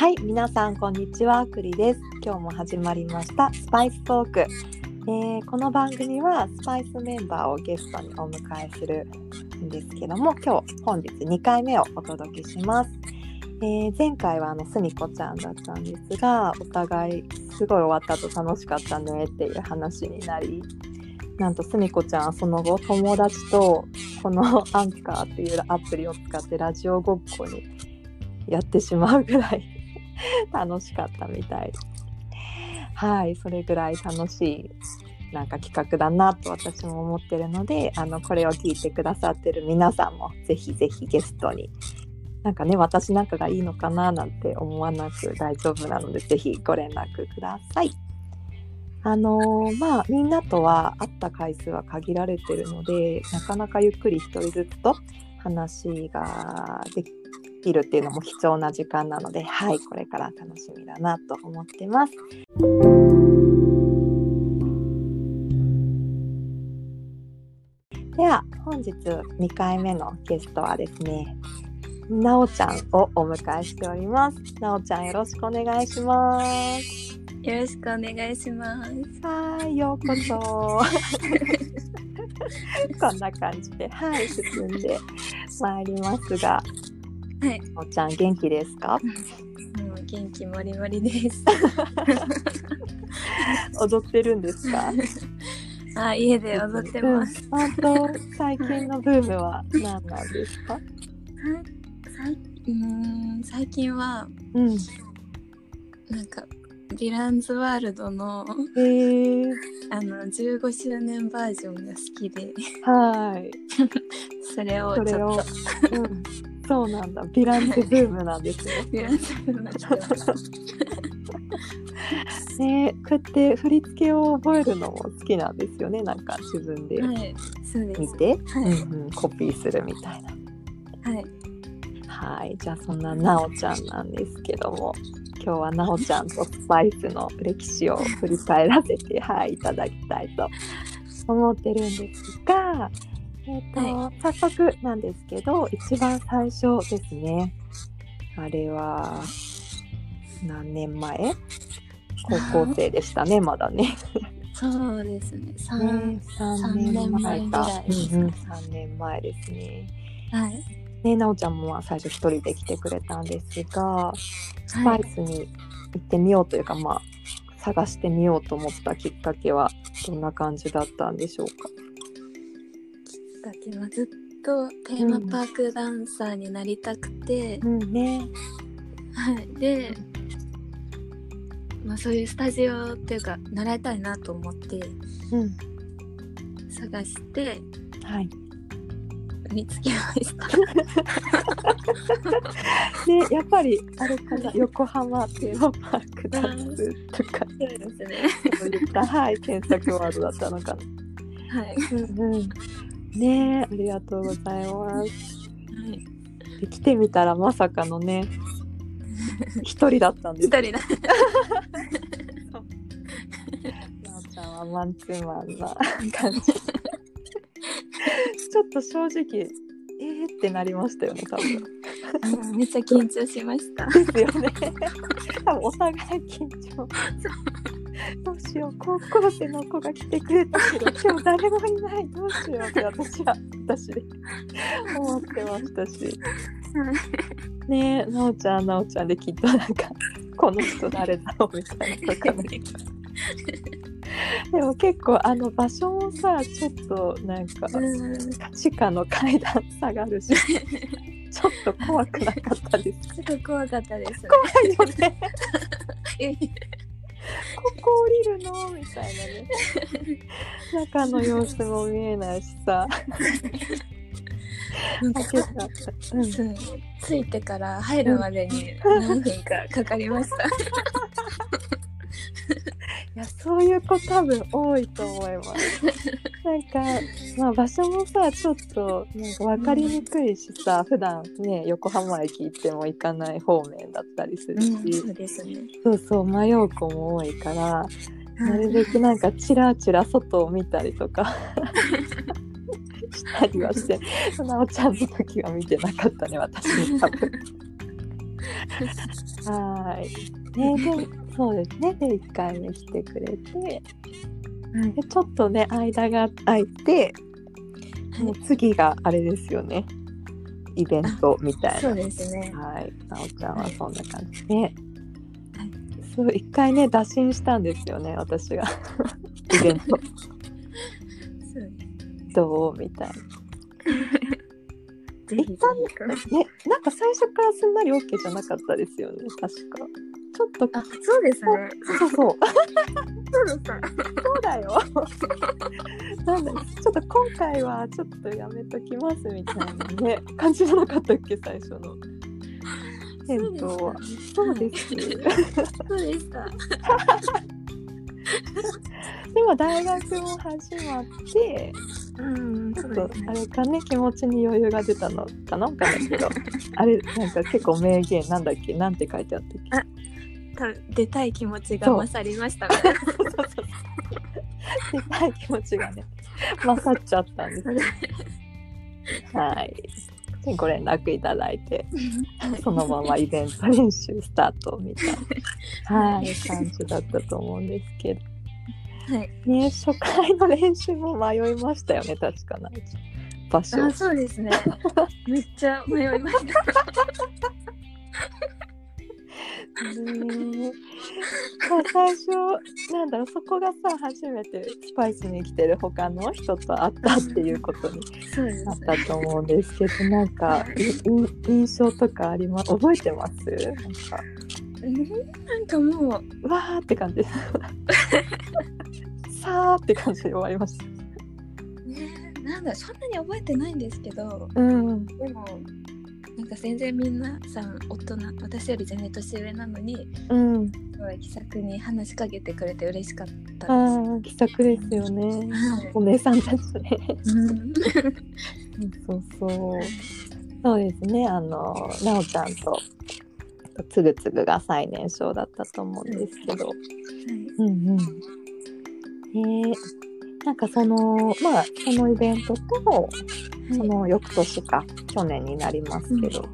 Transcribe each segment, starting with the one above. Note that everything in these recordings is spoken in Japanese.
はい、皆さんこんにちは、くりです。今日も始まりましたスパイストーク。えーこの番組はスパイスメンバーをゲストにお迎えするんですけども、今日本日2回目をお届けします。えー前回はあのすみこちゃんだったんですが、お互いすごい終わった後楽しかったねっていう話になり、なんとすみこちゃんはその後友達とこのアンカーっていうアプリを使ってラジオごっこにやってしまうぐらい 楽しかったみたいはいそれぐらい楽しいなんか企画だなと私も思ってるのであのこれを聞いてくださってる皆さんもぜひぜひゲストになんかね私なんかがいいのかななんて思わなく大丈夫なのでぜひご連絡ください。あのーまあみんなとは会った回数は限られてるのでなかなかゆっくり一人ずつと話ができるっていうのも貴重な時間なのではいこれから楽しみだなと思ってます。では本日2回目のゲストはですねなおちゃんをお迎えしております。なおちゃんよろしくお願いします。よろしくお願いします。はい、ようこそ。こんな感じで、はい、進んでまいりますが、はい、おちゃん元気ですか？もう元気もりもりです。踊ってるんですか？あ、家で踊ってます。うん。本当、最近のブームは何なんですか？最うん最近はうん。なんかディランズワールドのへえあの15周年バージョンが好きで、はい。それをそれをちょっと、うん。そうなんだ。ヴィランズブームなんですね。ヴィランズになってます。ね、こうやって振り付けを覚えるのも好きなんですよね。なんか自分で。見て、はい、うんうん、コピーするみたいな。はい、はい、じゃあそんななおちゃんなんですけども、今日はなおちゃんとスパイスの歴史を振り返らせて、はい、いただきたいと思ってるんですが、えっ、と、は早速なんですけど、一番最初ですね。あれは何年前？高校生でしたね、まだね。そうですね。ね三、3三年前か。らいですうんうん、3年前ですね。はい、ね、なおちゃんもまあ最初一人で来てくれたんですが、スパイスに行ってみようというか、まあ探してみようと思ったきっかけはどんな感じだったんでしょうか？だけどずっとテーマパークダンサーになりたくて、うんね。はい、で、まあ、そういうスタジオっていうか習いたいなと思ってうん。探してはい。見つけました。で、やっぱりあれかな、横浜テーマパークダンスとか、そうですね。そういった、はい、検索ワードだったのかな。はい。うんうん。ねありがとうございます。はい、で来てみたらまさかのね、一人だったんです一人だ。なおちゃんはマンツーマンな感じ。ちょっと正直、えーってなりましたよね、多分。うんめっちゃ緊張しました。ですよね。多分お互い緊張。どうしよう、高校生の子が来てくれたけど、今日誰もいない、どうしようって私は、私で思ってましたし。ねえ、なおちゃん、なおちゃんできっとなんか、この人誰だろうみたいなとかね。でも結構あの場所もさちょっとなんかうん地下の階段下がるしちょっと怖くなかったです。すごい怖かったです。怖いよね。えここ降りるの？みたいなね。中の様子も見えないしさ。なんかうん着いてから入るまでに何分かかかりました。いやそういう子多分多いと思います。なんか、まあ、場所もさちょっとなんか分かりにくいしさ、普段ね横浜駅行っても行かない方面だったりするし、そうですね。そうそう迷う子も多いからなるべくなんかチラチラ外を見たりとかしたりはしてなおちゃんの時は見てなかったね私多分。はい。ね、で、そうですね。で、1回目来てくれて、はいでちょっとね、間が空いて、もう次があれですよね。イベントみたいな。そうですね。はい。なおちゃんはそんな感じで。そう、一回ね、打診したんですよね、私が。イベントそうどう？みたいな。ぜひぜひ。ね、なんか最初からすんなり OK じゃなかったですよね、確か。ちょっと、あ、そうですね。そうそう、そうでした。そうだよ。なんだちょっと今回はちょっとやめときますみたいなね、感じじゃなかったっけ、最初の。返答は。そうです。そうでした。でも大学も始まって、うん、ちょっと。あれかね気持ちに余裕が出たのかなんないけどあれなんか結構名言なんだっけなんて書いてあったっけ？た出たい気持ちが勝りました。そうそうそう出たい気持ちがね勝っちゃったんですはいでご連絡いただいてそのままイベント練習スタートみたいな、はい、感じだったと思うんですけどはい。ね初回の練習も迷いましたよね確かな場所あ、そうですね。めっちゃ迷いました。最初なんだろうそこがさ初めてスパイスに来てる他の人と会ったっていうことになったと思うんですけどなんか印象とかあります覚えてます？なんか。なんかもう、わーって感じ。で すさーって感じで終わりました。ね、なんだ、そんなに覚えてないんですけど、うん。でも、なんか全然みんなさん大人、私より全然年上なのに、うん。すごい気さくに話しかけてくれて嬉しかったであー気さくですよね。す。はい。お姉さんたちね。うん。そうそう。そうですね。あのなおちゃんとつぐつぐが最年少だったと思うんですけど、うんうん。えー、なんかそのまあそのイベントとその翌年か去年になりますけど、は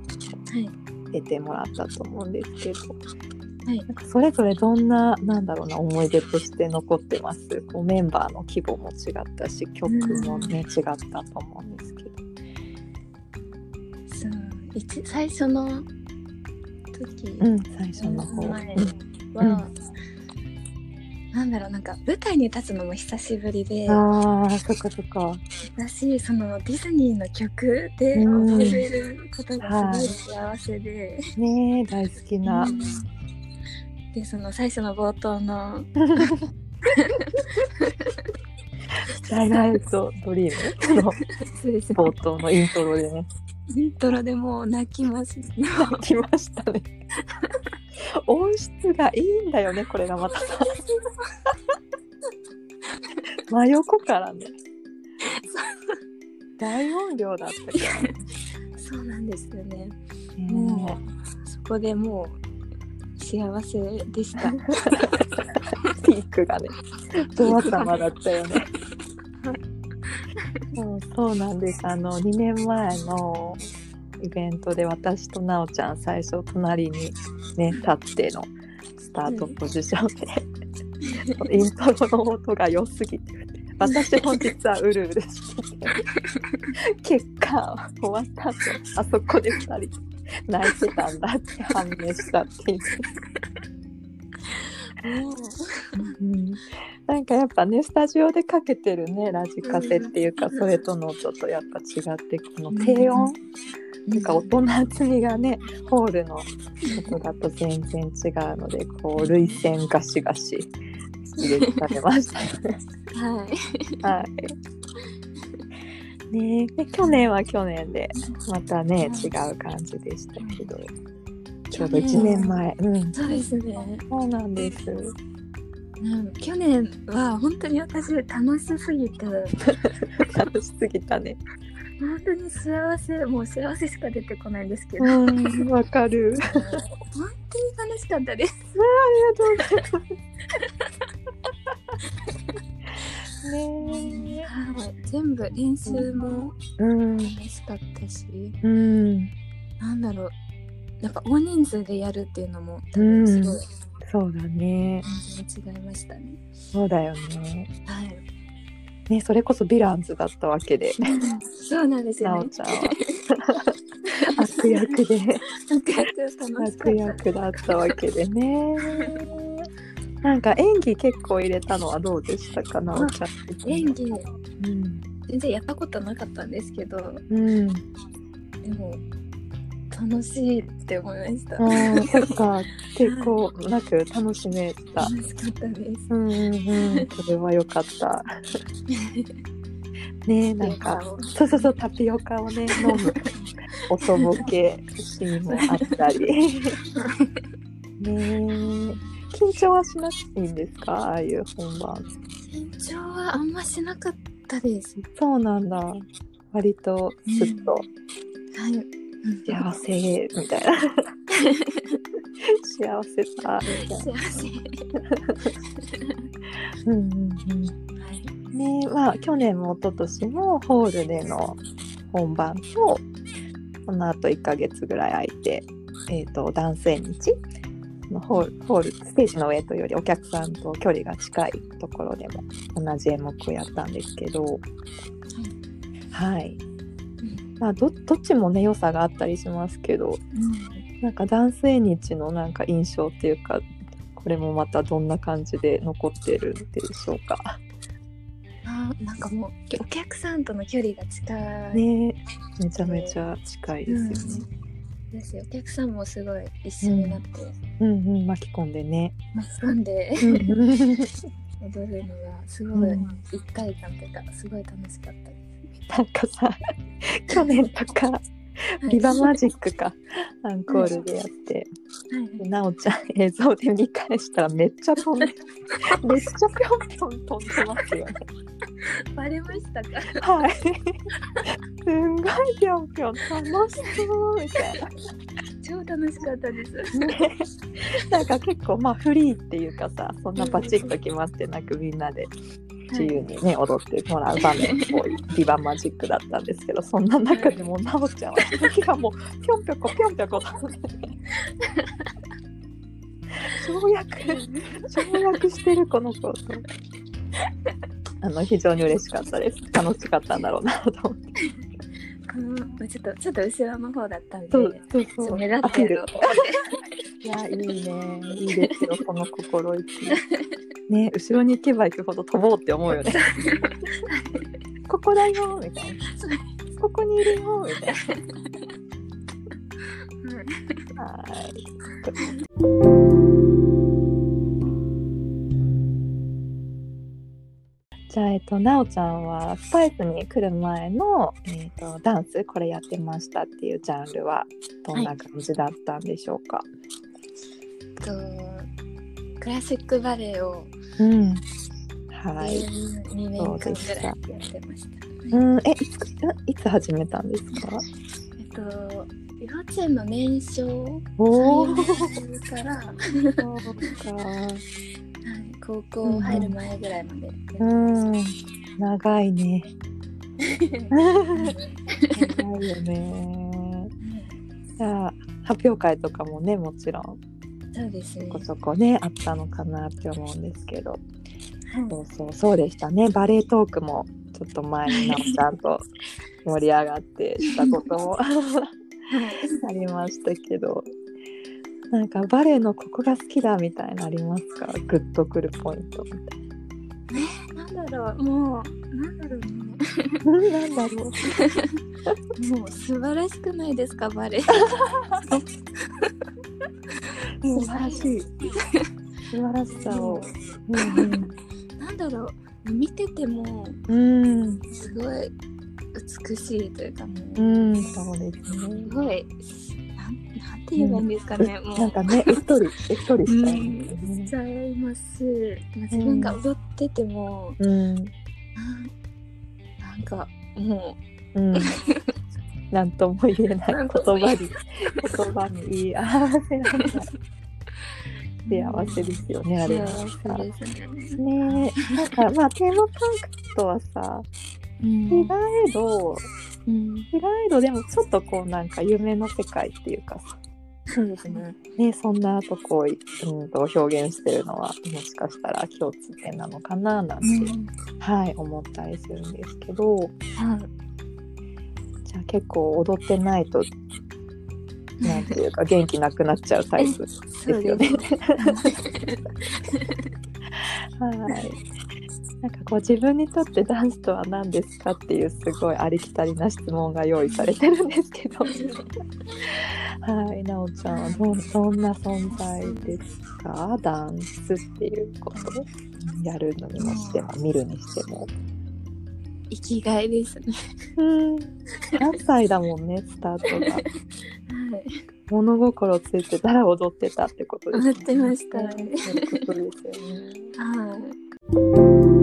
い。出てもらったと思うんですけど、はい。なんかそれぞれどんななんだろうな思い出として残ってます？こうメンバーの規模も違ったし曲もね、違ったと思うんですけど。そう一最初の時。うん、最初の方。前うん。は、なんだろうなんか舞台に立つのも久しぶりで。ああ、そっかそっか。だしそのディズニーの曲でうん。踊れることがすごい幸せで、ねえ、大好きな。うん。でその最初の冒頭の。ダイナイトドリーム？の冒頭のイントロでね、イントロでもう泣きます。泣きましたね。音質がいいんだよね、これがまたさ。真横からね。大音量だったからそうなんですよねね。もうそこでもう幸せでしたピークがね、ドア様だったよね。そうそうなんです。あの、2年前のイベントで私となおちゃん最初隣にね、立ってのスタートポジションで、イントロの音が良すぎて、私本日はうるうるしてて、結果終わった後、あそこで2人泣いてたんだって判明したっていう。もううん。なんかやっぱねスタジオでかけてるねラジカセっていうか、うん。それとの音とやっぱ違ってこの低音、なん。か音の厚みがねホールの音だと全然違うのでこう涙腺ガシガシ入れされました。はい。はい。ねで去年は去年でまたね違う感じでしたけど。ちょうど1年前。うん。そうですね。そうなんです。うん、去年は本当に私楽しすぎて。楽しすぎたね本当に幸せもう幸せしか出てこないんですけど、うんわかる本当に楽しかったです。ありがとうございます。ねはい、全部練習も。楽しかったし、うん。なんだろうなんか大人数でやるっていうのも多うん分すごいそうだね。違いましたね。そうだよね。はい。ね、それこそヴィランズだったわけで、そうなんですよね。なおちゃんは。悪役で、悪役だったわけでね。なんか演技結構入れたのはどうでしたか、なおちゃん。演技うん。全然やったことなかったんですけどうん。でも楽しいって思いました。ああ、そっか。結構なく楽しめた。楽しかったです。うんうんうん。それは良かった。ねなんか。そうそうそう、タピオカをね、飲む。おとぼけシーンもあったり。ねえ。緊張はしなくていいんですか？ああいう本番。緊張はあんましなかったです。そうなんだ。割とスッとはい。幸せみたいな。幸せさみたいな。幸せ。うんうんうん。はい。ねまあ去年も一昨年もホールでの本番とその後1ヶ月ぐらい空いて、えー、と男性日のホールホールステージの上というよりお客さんと距離が近いところでも同じ演目をやったんですけどはい、まあ、どどっちもね良さがあったりしますけどなんか男性日のなんか印象っていうかこれもまたどんな感じで残ってるんでしょうか。あーなんかもうお客さんとの距離が近い。ね。めちゃめちゃ近いですよね。ですよ。お客さんもすごい一緒になって。うんうん、巻き込んでね。巻き込んで。うん 踊るのがすごい。うん。一体感というかすごい楽しかったでなんかさ、去年とか、す。ビバマジックか、アンコールでやって、はいはいなおちゃん映像で見返したらめっちゃ飛んで、めっちゃぴょんぴょん飛んでますよね。バレましたか？はい。すんごいぴょんぴょん楽しそうみたいな。超楽しかったです。ね、なんか結構まあフリーっていうかさそんなバチッと決まってなくみんなで自由にね、踊ってもらう場面っぽいビバマジックだったんですけどそんな中でもなおちゃんは時がもうぴょんぴょこぴょんぴょこ飛んでて跳躍跳躍してるこの子。とあの非常に嬉しかったです。楽しかったんだろうなと思ってこのまあちょっとちょっと後ろの方だったんで。そうそうそう。と目立ってるいやいいね。いいですよこの心意気。ね後ろに行けば行くほど飛ぼうって思うよね。ここだよみたいな。ここにいるよみたいな。はいじゃあ、えっと、なおちゃんはスパイスに来る前の、えっと、ダンスこれやってましたっていうジャンルはどんな感じだったんでしょうか、とクラシックバレエをうん。はい、2年間ぐらいやってました。うん、えいついつ始めたんですか？えっと幼稚園の年少おお3から、はい、そうか高校入る前ぐらいまでやってうまん。長いね。長いよね。じゃあ発表会とかもねもちろん。そうですね。そ。こそこねあったのかなって思うんですけど。はい。そうそうそうでしたね。バレエトークもちょっと前になおちゃんと 盛り上がってしたことも ありましたけどなんかバレエのここが好きだみたいなのありますか？グッとくるポイント。みたいなんだろう。もうなんだろう。ね。ななんだろうもう素晴らしくないですかバレエ。素晴らしい素晴らしさを。うんなんだろう。見ててもうん、うんすごい美しいというかもう、うん、そうですすね。ごいなんなんて言えばいいんですかね、もう。なんかね、うっとり、うっとりしたい、うちゃいます。まあ自分が踊ってても、うん、なんかもう。ん。なんとも言えない言葉に、言葉に言い合わせない幸せですよね、あうれ幸は。せですね。ね。え、なんかまあテーマパークとはさ、うん意外と、うん意外とでもちょっとこうなんか夢の世界っていうかさ、そうですね。ね、そんなとこを、うん、と表現してるのはもしかしたら共通点なのかななんて、うん、はい、思ったりするんですけどはい。じゃあ結構踊ってないとなんていうか元気なくなっちゃうタイプですよね。はい。なんかこう自分にとってダンスとは何ですかっていうすごいありきたりな質問が用意されてるんですけど、はい、なおちゃんはどどんな存在ですか？ダンスっていうことやるのにもしても見るにしても。生きがいですね。うん。何歳だもんねスタートが。はい。物心ついてたら踊ってたってことですね。踊ってましたねそういうことですよね。はい。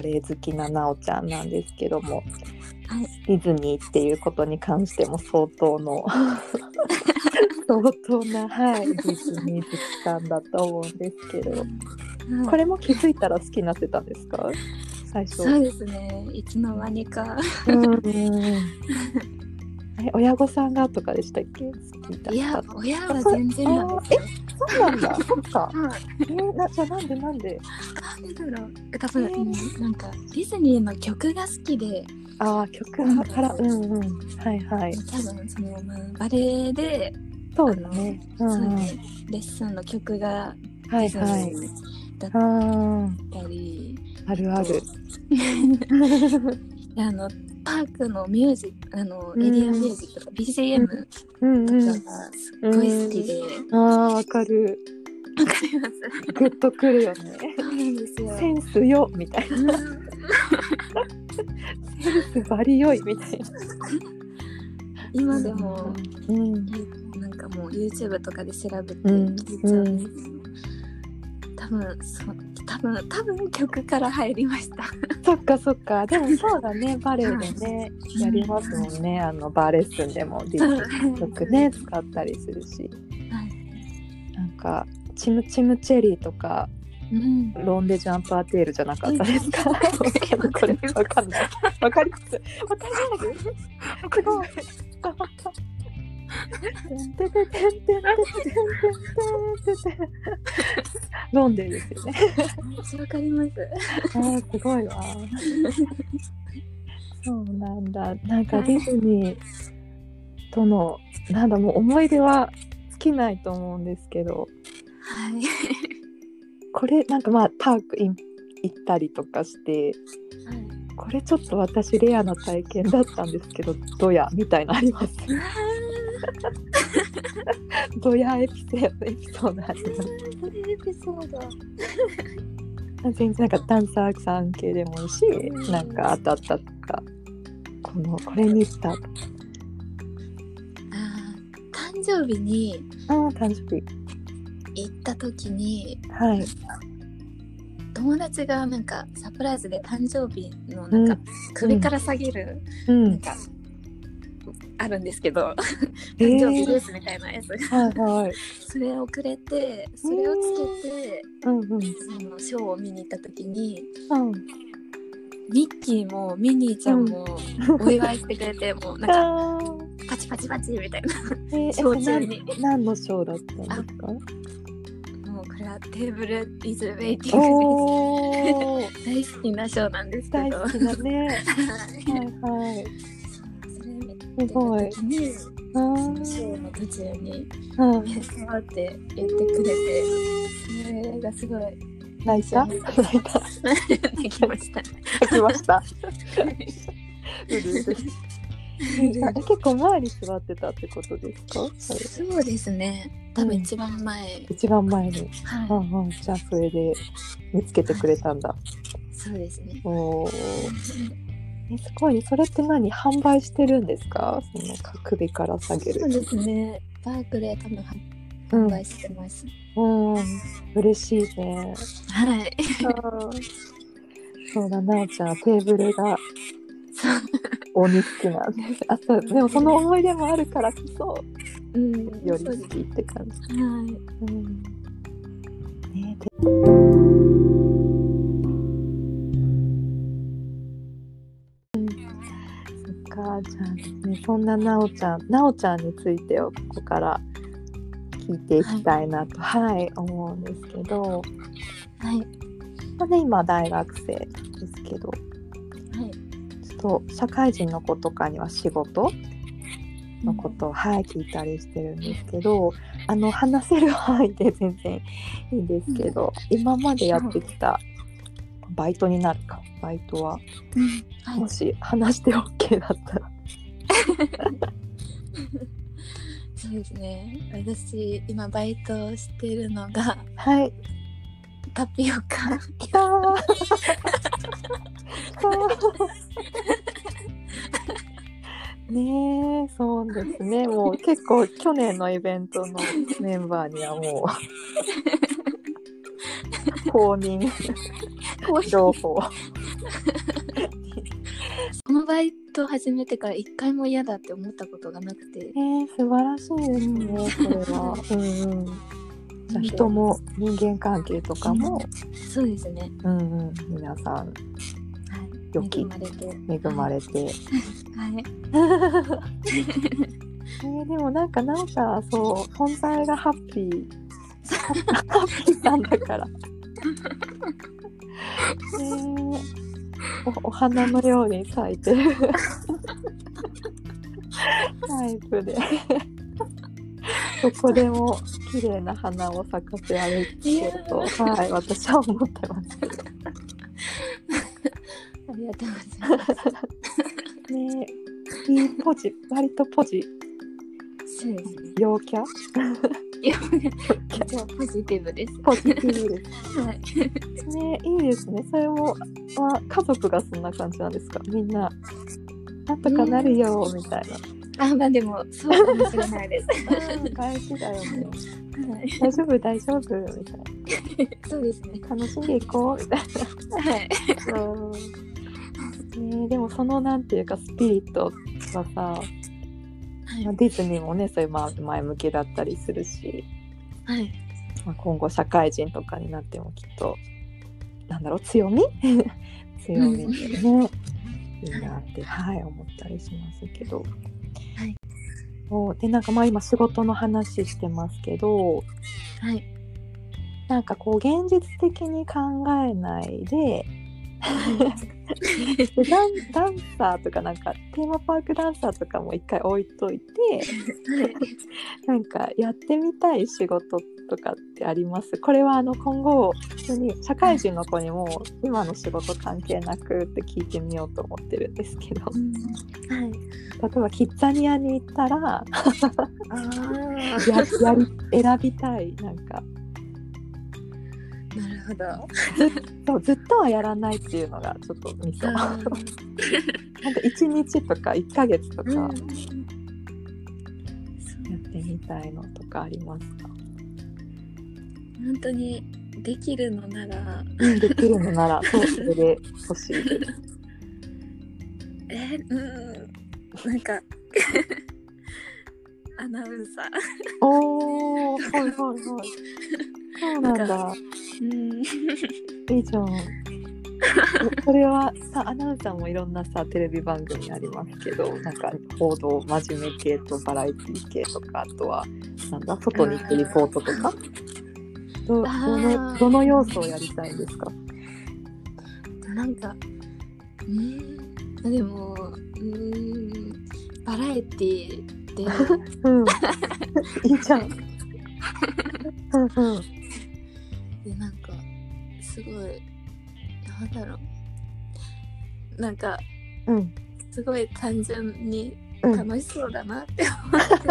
バレエ好きななおちゃんなんですけども、はいディズニーっていうことに関しても相当の相当な、はい、ディズニー好きさんだと思うんですけどこれも気づいたら好きになってたんですか？最初。そうですね。いつの間にか。うんえ親御さんがとかでしたっけ？好きだった。いや、親は全然なんですよ。そうなんだ。そっか。はい。えーなじゃあなんでなんで？なんでだろう。多分、うんなんかディズニーの曲が好きで、ああ曲からうんうん。はいはい。多分その、まあ、バレエで、そうだね。うんうん。そうねレッスンの曲がはいはい。ーだっあたり、あるある。であのパークのミュージックあのうん。エリアミュージックとか BGM うん。うんとかがすっごい好きで、ああわかるわかりますグッとくるよねそうなん。ですよ。センスよみたいなセンスバリ良いみたいな今でも、うん。なん。かもう YouTube とかで調べてうん。聞いちゃうん。ですけど、多分そう多分多分曲から入りました。そっかそっか。でもそうだね。バレエでねやりますもんね。あのバーレッスンでもディズニー曲ね使ったりするし。はい。なんかチムチムチェリーとかうん、ロンデジャンプアテールじゃなかったですか？これわかんないわかります。わかります？すごい伝わった 飲んでるんですよね。わかります。あすごいわ。そうなんだ。なんかディズニーとの、なんだもう思い出は尽きないと思うんですけど。はい。これなんかまあパーク行ったりとかして、はい、これちょっと私レアな体験だったんですけどどうや？みたいなあります。ドヤエピソードエピソードありまエピソード。全然なんかダンサーさん系でもいいしなんか当たったとかこのこれにしたとか。あー誕生日にあー誕生日。行った時にはい。友達がなんかサプライズで誕生日のなんか首から下げるうん。なんかあるんですけど、えー。誕生日ですみたいなやつが。はいはい。それをくれてそれをつけてうんうん。そのショーを見に行った時にうん。ミッキーもミニーちゃんもお祝いしてくれて、もうなんかパチパチパチみたいなえー、ショー中に。え何何のショーだったんですか？もうこれはテーブルイズウェイティングです。大好きなショーなんですけど。大好きだね。はいはいすごい。にあそのーショー。の途中にうん「目触って言ってくれてそれがすごい。泣いた？泣いた。できました。泣きました。うるうる。あ結構前に座ってたってことですか？そうですね。多分一番前。一番前に、はい。うんうん、じゃあそれで見つけてくれたんだ。そうですね。おーえすごいね。それって何？販売してるんですか？その首から下げる。そうですね。パークで多分うん販売してます。うん、嬉しいね。はい。そうだ、なおちゃん、テーブルが鬼好きなんです。あと、でもその思い出もあるからこそ、うん。より好きって感じ。はい。うんねでうんそっかかじゃあねそんななおちゃんなおちゃんについてをここから聞いていきたいなとはい、思うんですけど、はい。まあね、今大学生ですけど。はい。ちょっと社会人の子とかには仕事？のことを、はい、聞いたりしてるんですけどあの話せる範囲で全然いいんですけど、今までやってきたバイトになるか。バイトは。もし話して OK だったら。そうですね。私今バイトをしてるのがはい。タピオカ。きたねえ、そうですね。もう結構去年のイベントのメンバーにはもう 公認情報。このバイト始めてから一回も嫌だって思ったことがなくてえー、素晴らしいですね。それは。うんうん。じゃあ人も人間関係とかも、そうですねうんうん、皆さんはい良き恵まれて恵まれて。はい えー、でもなんかなんかそう存在がハッピー ハッピーなんだから。えー、お お花のように咲いてる。タイプで。どこでも綺麗な花を咲かせ歩いてると、はい、私は思ってます。ありがとうございます。ね。いいポジ割とポジ。そうですね。陽キャ？いやじゃあポジティブですポジティブです。はいねいいですね。それも、まあ、家族がそんな感じなんですか？みんな、なんとかなるよ、みたいあまあでもそうかもしれないですな。うん、大事だよね。はい大丈夫、大丈夫、みたいそうですねな。楽しんでいこう、みたいはいな。うん。ねでもそのなんていうか、スピリットはさ、はいまあディズニーもね、そういうまあ前向きだったりするし、はい。まあ、今後社会人とかになってもきっと、なんだろう、強み？強みでね、いいなって、はい、思ったりしますけど。はい。そう。で、なんかまあ今仕事の話してますけど、はい。なんかこう現実的に考えないで、でダンダンサーとかなんかテーマパークダンサーとかも一回置いといて、なんかやってみたい仕事とかってあります？これはあの今後普通に社会人の子にも今の仕事関係なくって聞いてみようと思ってるんですけど。うん。はい。例えばキッザニアに行ったらや やり選びたいなんかほどそうずっとはやらないっていうのがちょっとミソあなんか1日とか1ヶ月とか。うん。ってみたいのとかありますか、本当にできるのなら。うん、できるのなら そうそれで欲しいです。えうん。なんか アナウンサーおー、はいはいはい。そうなんだ。うんいいじゃん。え それはさ、アナウンサーもいろんなさ、テレビ番組ありますけど、なんか報道、真面目系とバラエティ系とか、あとは、なんだ、外に行ってリポートとか？どどあのーどの要素をやりたいんですか？なんかうんでもうんバラエティでうん。いいじゃん。うんうん。でなんかすごいなんだろうなんかうん。すごい単純にうん楽しそうだなって思って、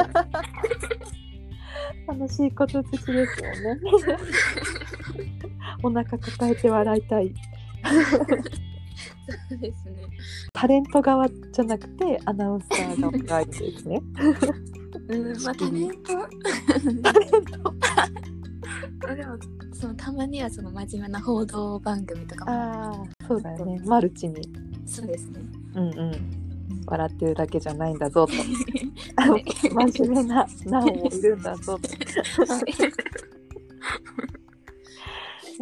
楽しいこと好きですよね。お腹抱えて笑いたい。そうですねタレント側じゃなくてアナウンサー側がいいですね。うんまあタレントタレント。でもそのたまにはその真面目な報道番組とかもああ、そうだよね。マルチに。そうですねうんうん。笑ってるだけじゃないんだぞと。は い真面目なナオもいるんだぞと。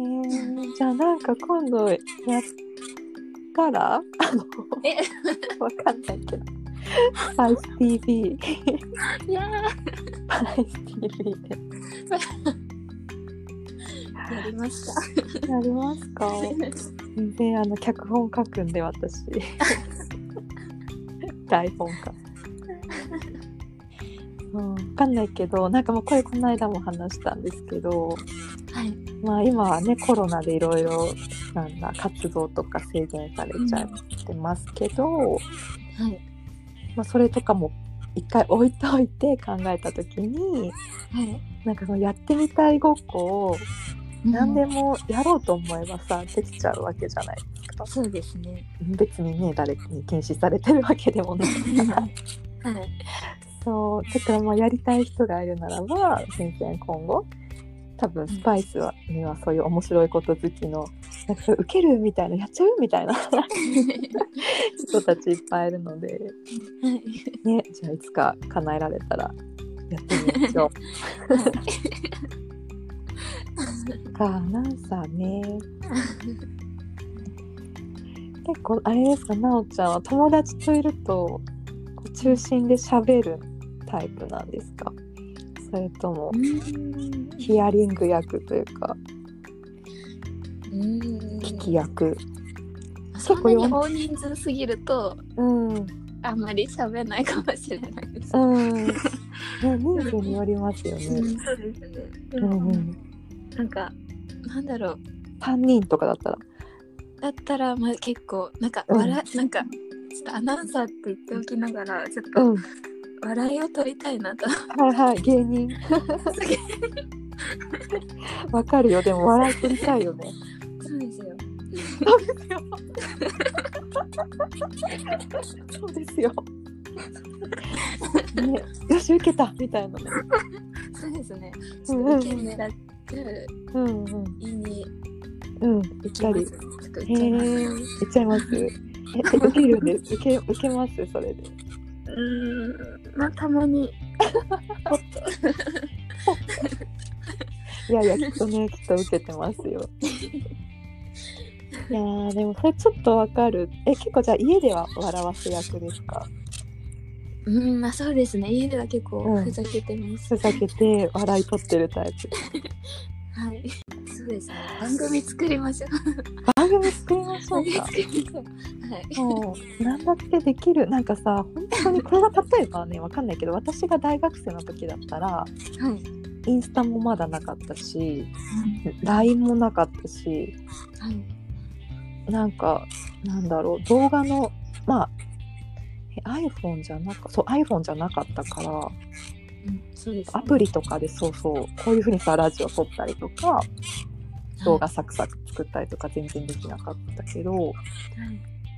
えー、じゃあなんか今度やったら？あのえ？わかんないけど。スパイス TV いやスパイス TV でーやりました。やりますか？全然あの脚本書くんで私。台本かうん、分かんないけどなんかもうこれこの間も話したんですけど。はい。まあ今はねコロナでいろいろなんだ活動とか制限されちゃってますけど、はい。まあ、それとかも一回置いといて考えた時にはい。なんかそのやってみたいごっこを何でもやろうと思えばさできちゃうわけじゃないですかそうですね。別にね誰に禁止されてるわけでもない はい。そうだからまあやりたい人がいるならば全然今後多分スパイスはにはそういう面白いこと好きのなんか受けるみたいなやっちゃうみたいな。人たちいっぱいいるので。はい。ねじゃあいつか叶えられたらやってみましょう。かアナウンサーね。結構あれですかなおちゃんは友達といると中心で喋るタイプなんですか？それともヒアリング役というか聞き役。そんなに大人数すぎるとうん。うんあんまり喋んないかもしれないです。ね人数によりますよね。そうですね。でもうんうん。なんかなんだろう。3人とかだったら。だったらまあ結構なんかうん。笑、なんかちょっとアナウンサーって言っておきながらちょっうとん笑いを取りたいなと。はいはい芸人。わかるよ。でも笑い取りたいよね。そうですよ。そうですよ。そうですよね。よし受けたみたいなね。そうですね。ちょっと受け狙ってうんうん。意にうん。行っとへ行っちゃいます。え言っちゃいますええ受けるん。です受け受けますそれでうーんまあたまに いやいやきっとねきっと受けてますよ いやーでもそれちょっとわかるえ結構じゃあ家では笑わせ役ですか？と。うんまあそうですね。家では結構うんふざけてます。ふざけて笑い取ってるタイプ はい。そうですね。番組作りましょう。番組作りましょうか。はい。もう何だってできるなんかさ本当にこれが例えばねわかんないけど私が大学生の時だったらはい。インスタもまだなかったし LINE もなかったしはい。なんかなんだろう動画のまあえ iPhone じゃなかそう iPhone じゃなかったからうん、そうです、ね。アプリとかでそうそうこういうふうにさラジオ撮ったりとか動画サクサク作ったりとか全然できなかったけど、は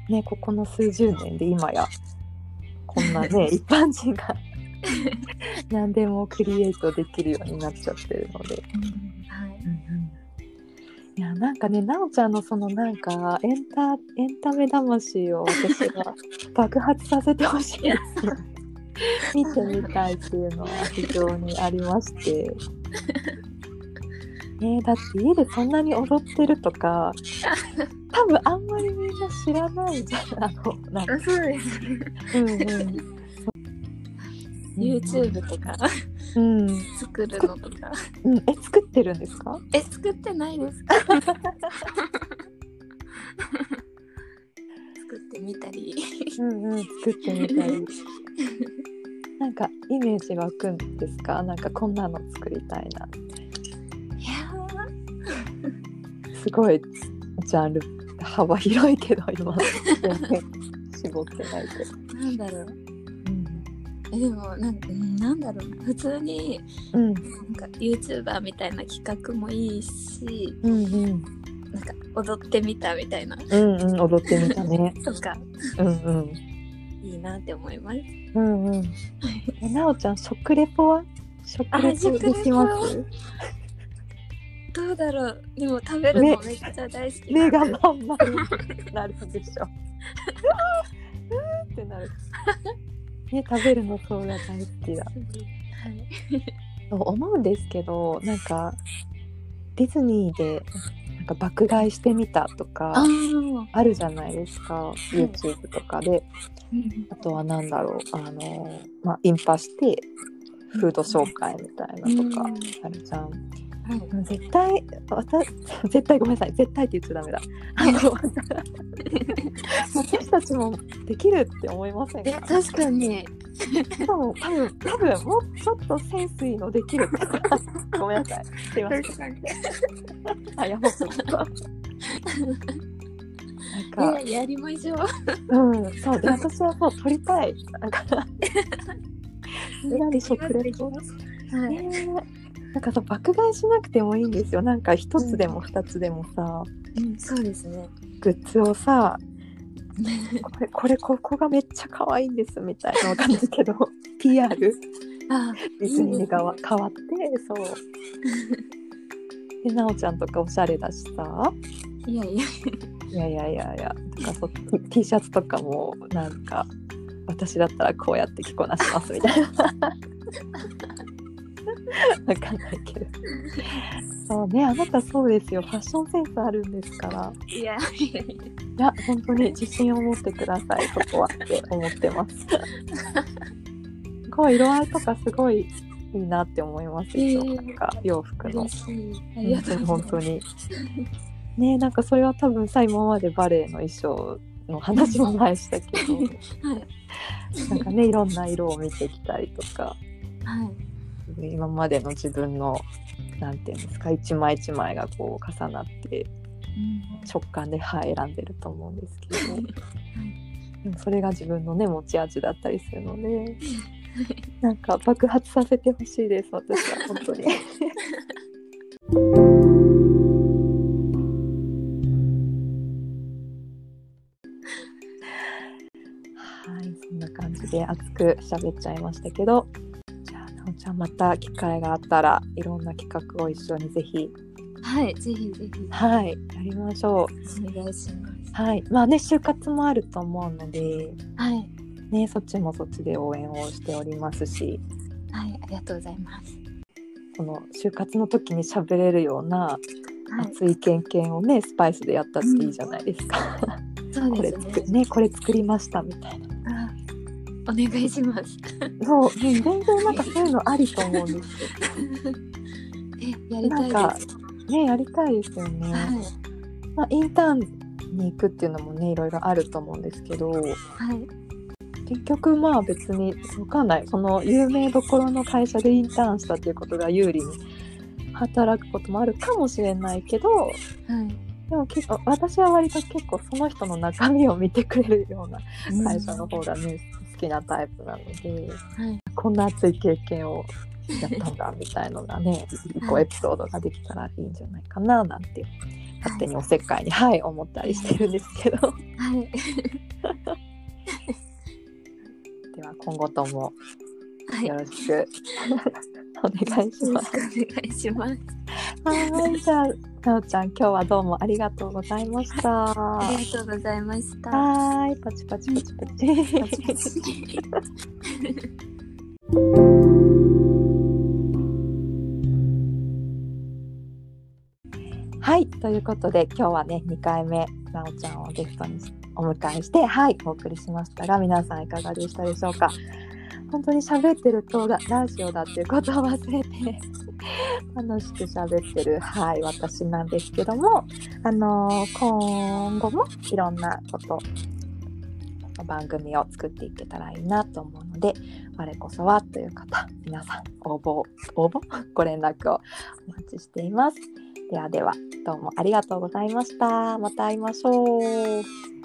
い。ね、ここの数十年で今やこんなね 一般人が何でもクリエイトできるようになっちゃってるので、はい。いやなんかねなおちゃんのそのなんかエンタエンタメ魂を私は爆発させてほしいですよ 見てみたいっていうのは非常にありまして。えーだって家でそんなに踊ってるとか 多分あんまりみんな知らないじゃんあのなんかあそうですね。うんうん。YouTube とかうん。作るのとか。うん、え、作ってるんですか？え、作ってないです。作ってみたり。うんうん、作ってみたり。なんかイメージ湧くんですか？なんかこんなの作りたいな。いやすごいジャンル幅広いけど今絞ってないけなんだろう。えでもなんうんなんだろうな普通にうんなんか YouTuber みたいな企画もいいしうんうんなんか踊ってみたみたいなうんうん踊ってみたね。とかうんうんいいなって思います。うんうん。えなおちゃん食レポは？食レポできます？どうだろうでも食べるのめっちゃ大好き目がまん丸になるでしょ。うーってなる。ね、食べるのそうが大好きだ。はい思うんですけど、なんかディズニーでなんか爆買いしてみたとかあるじゃないですか YouTube とかで。うんあとは何だろうあの、まあ、インパしてフード紹介みたいなとかあるじゃん。はい。絶対私絶対ごめんなさい。絶対って言っちゃダメだ。私たちもできるって思いませんか？え確かに。しかも多分多分もうちょっとセンスいいのできる。ごめんなさい。すいません。あやほっとなんかえやりましょう。うんそう。で私はもう撮りたい。な んか裏で食レポはい、ねなんかさ爆買いしなくてもいいんですよ。なんか一つでも二つでもさ、うん、そうですね。グッズをさ これこれここがめっちゃ可愛いんですみたいなわかんないけど PR あディズニーがわ変わってそう。でなおちゃんとかおしゃれだしさ。いやいやいや。いやいやいやとかそ T シャツとかもなんか私だったらこうやって着こなしますみたいな わかんないけど。そうねあなたそうですよ。ファッションセンスあるんですから。いやいやいいや本当に自信を持ってください。そこはって思ってます。すごい色合いとかすごいいいなって思いますよ、えー。なんか洋服の。ありがとう本当にねなんかそれは多分さ今までバレエの衣装の話も前したけど。はい。なんかねいろんな色を見てきたりとか。はい今までの自分のなんていうんですか一枚一枚がこう重なって直感で、はい、選んでると思うんですけど、でもそれが自分のね持ち味だったりするのでなんか爆発させてほしいです私は本当に。はいそんな感じで熱く喋っちゃいましたけどじゃあまた機会があったらいろんな企画を一緒にぜひ。はいぜひぜひ。はいやりましょう。お願いします。はい、まあね就活もあると思うので、はい。ね、そっちもそっちで応援をしておりますし。はいありがとうございます。その就活の時に喋れるようなはい。熱い経験をねスパイスでやったっていいじゃないですか。そうこれですね。作ねこれ作りましたみたいな。あお願いします。そう、うん全然なんかそういうのありと思うんですよ。えやりたいなんか？ねやりたいですよね。はい。まあインターンに行くっていうのもねいろいろあると思うんですけど。はい。結局まあ別にわかんない。その有名どころの会社でインターンしたっていうことが有利に働くこともあるかもしれないけどはい。でも結構私は割と結構その人の中身を見てくれるような会社の方がね、好きなタイプなのではい。こんな熱い経験をやったんだみたいのがね一個エピソードができたらいいんじゃないかななんて勝手におせっかいにはい思ったりしてるんですけど。はい。では今後ともはい。よろしくお願いします。お願いします。はい、じゃあ、なおちゃん、今日はどうもありがとうございました。ありがとうございましたはい、パチパチパチパチ。パチパチはい、ということで、今日はね、2回目、なおちゃんをゲストにお迎えして、はい、お送りしましたが、皆さんいかがでしたでしょうか？本当に喋ってるとララジオだっていうことを忘れて 楽しく喋ってる、はい、私なんですけども、あのー今後もいろんなこと番組を作っていけたらいいなと思うので我こそはという方皆さん応募応募？ご連絡をお待ちしています。ではではどうもありがとうございました。また会いましょう。